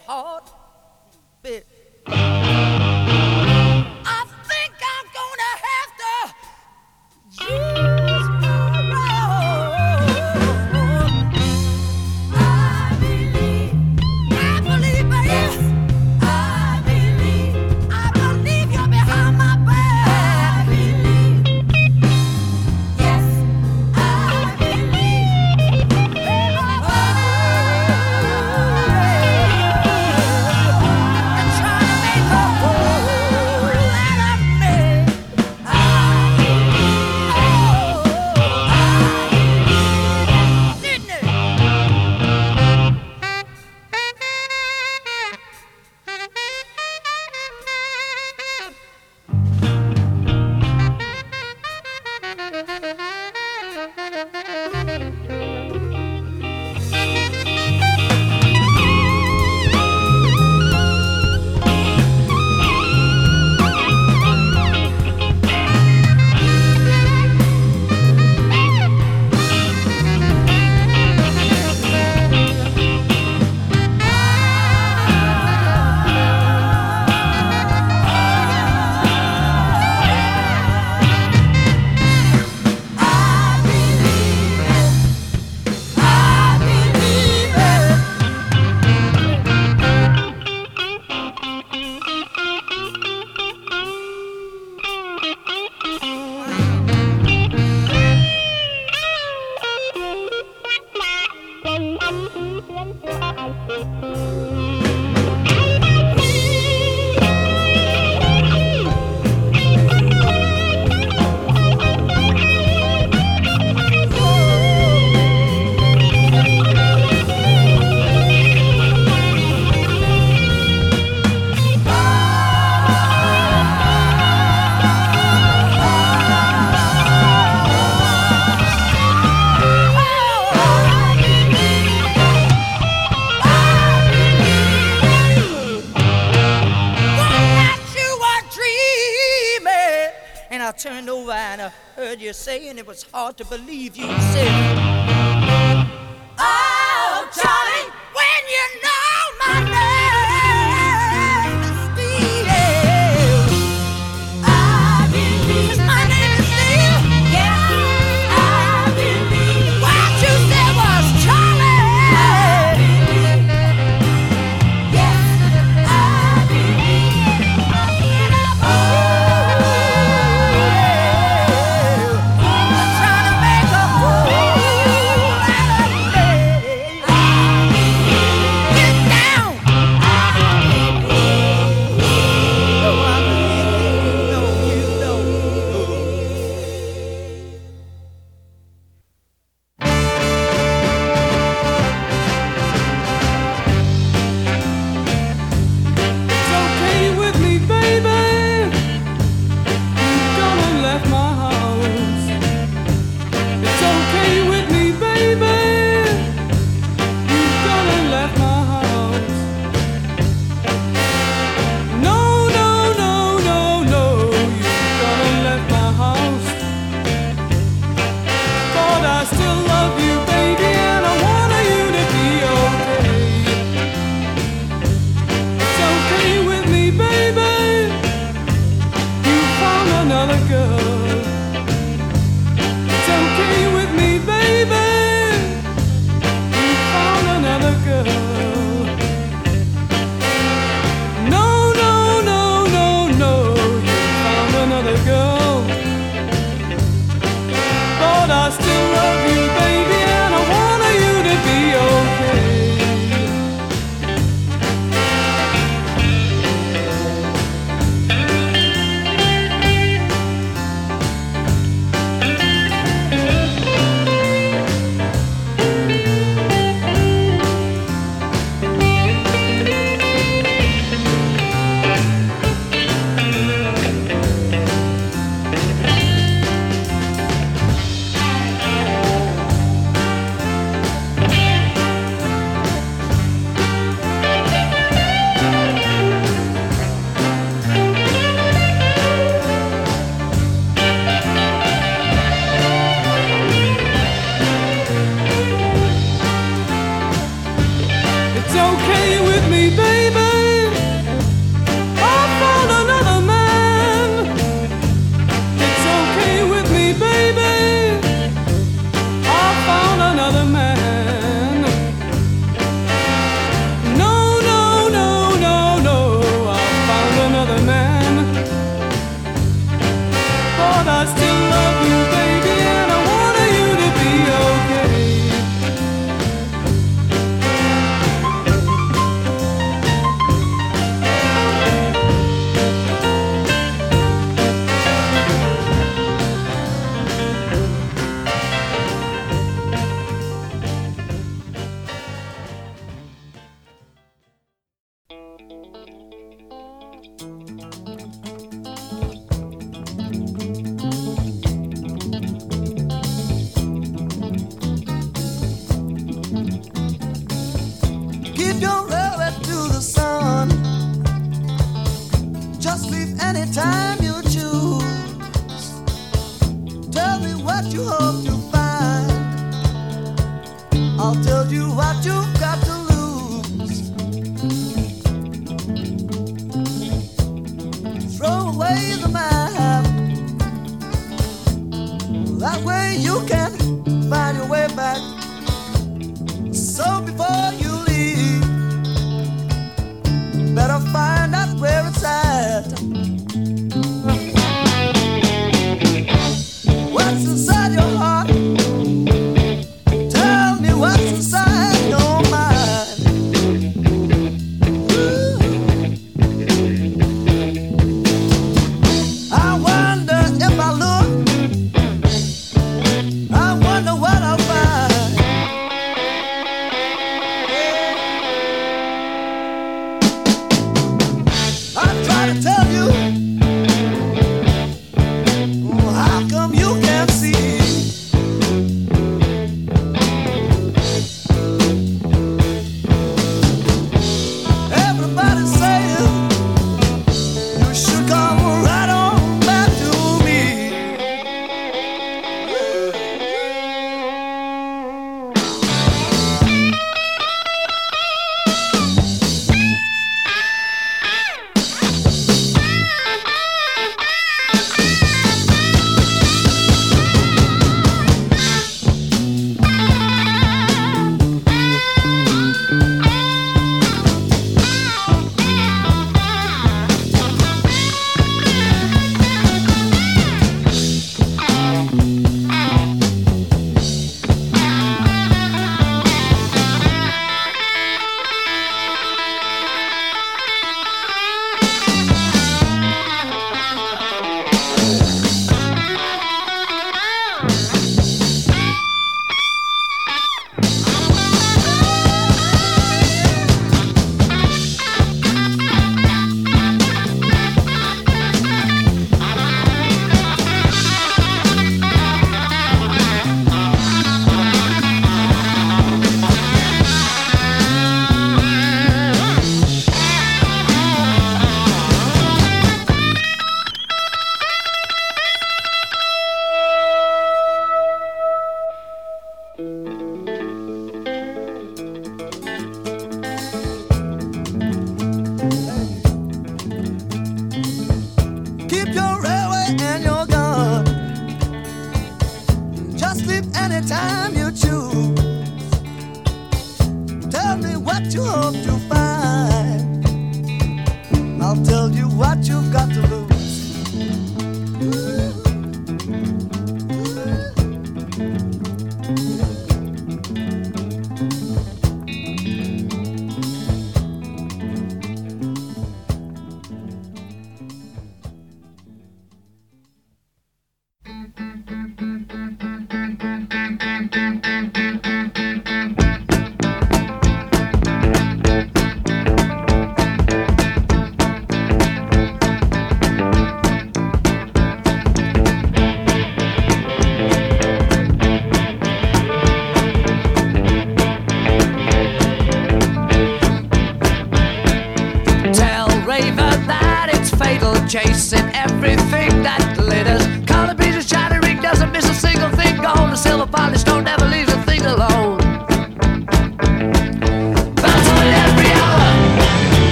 Heart. you saying it was hard to believe you said.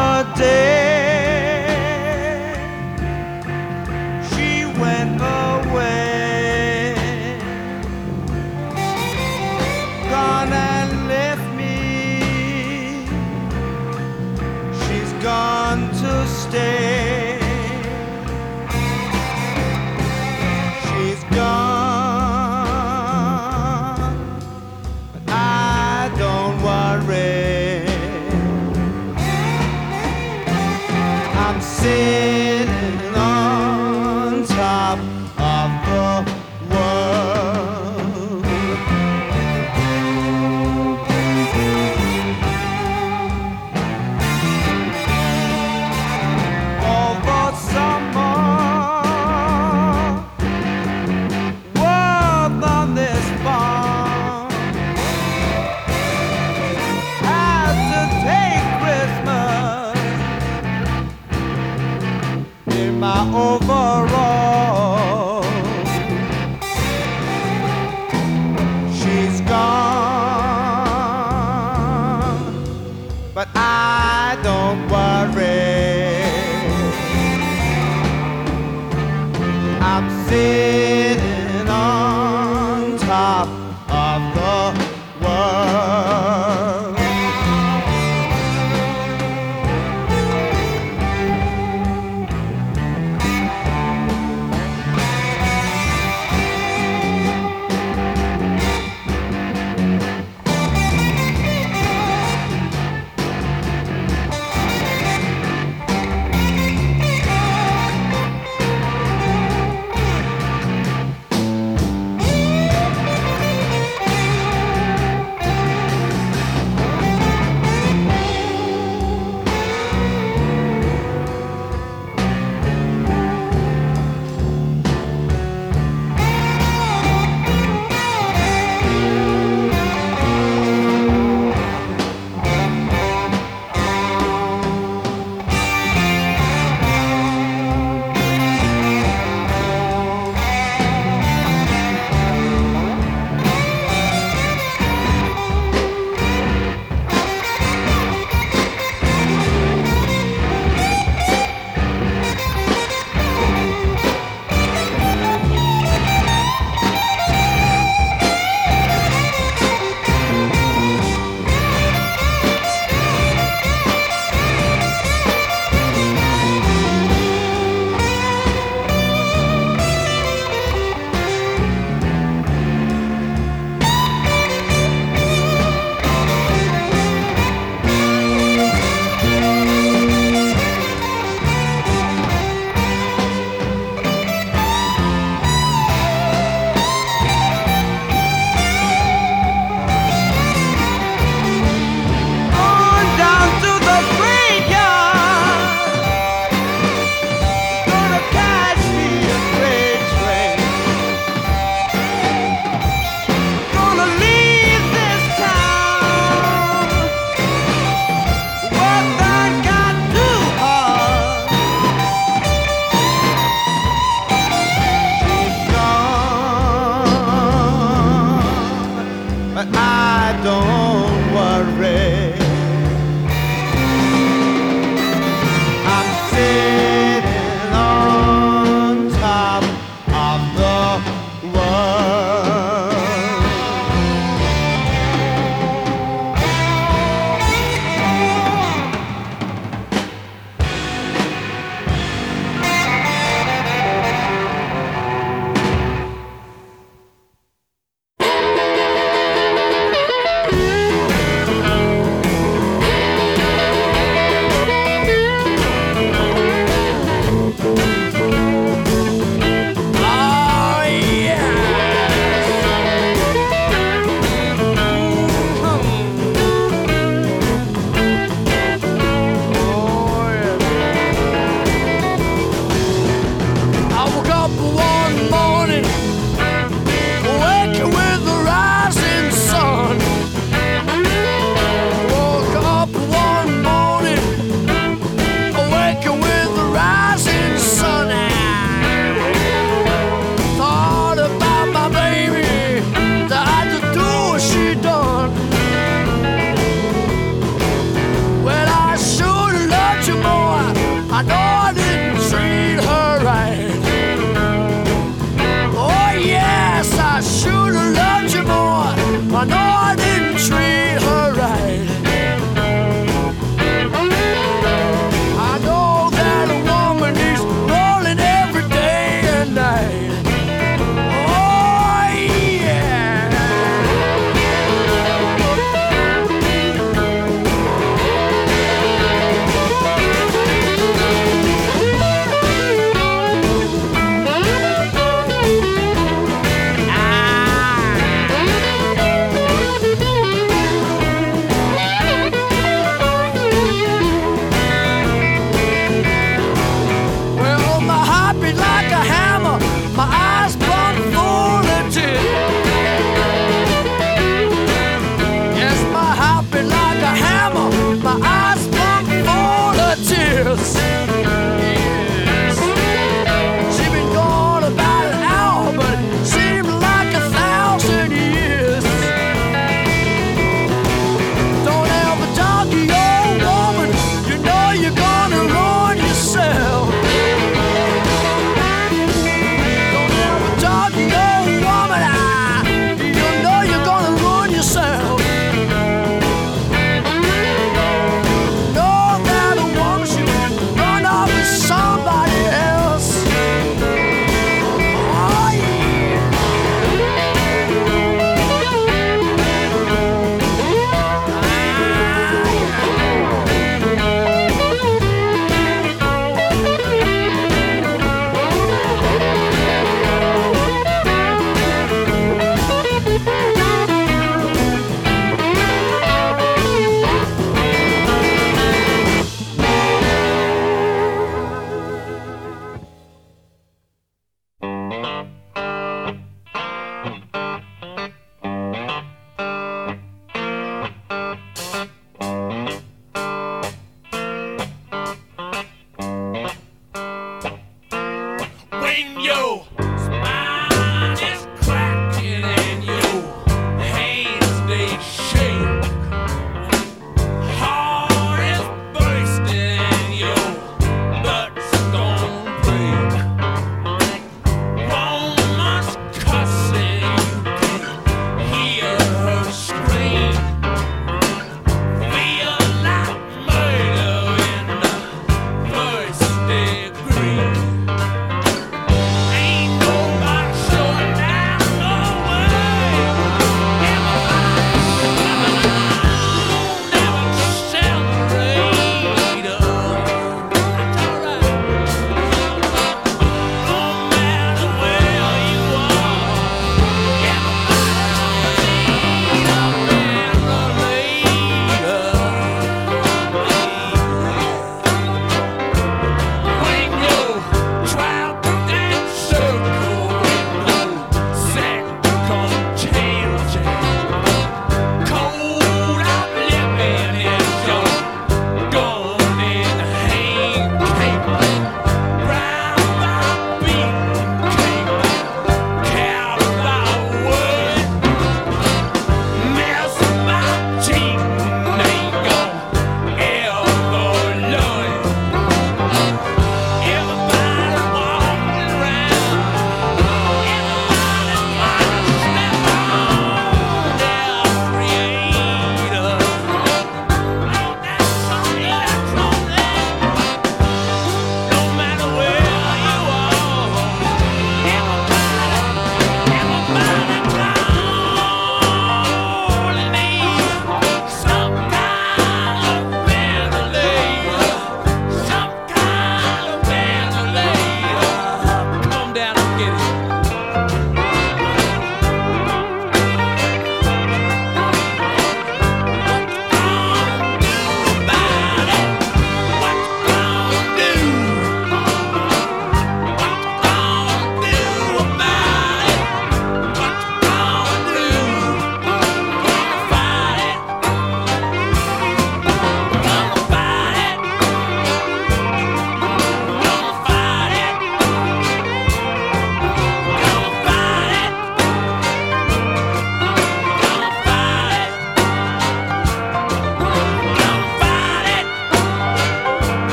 summer day. Eh?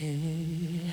Yeah.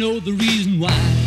Know the reason why.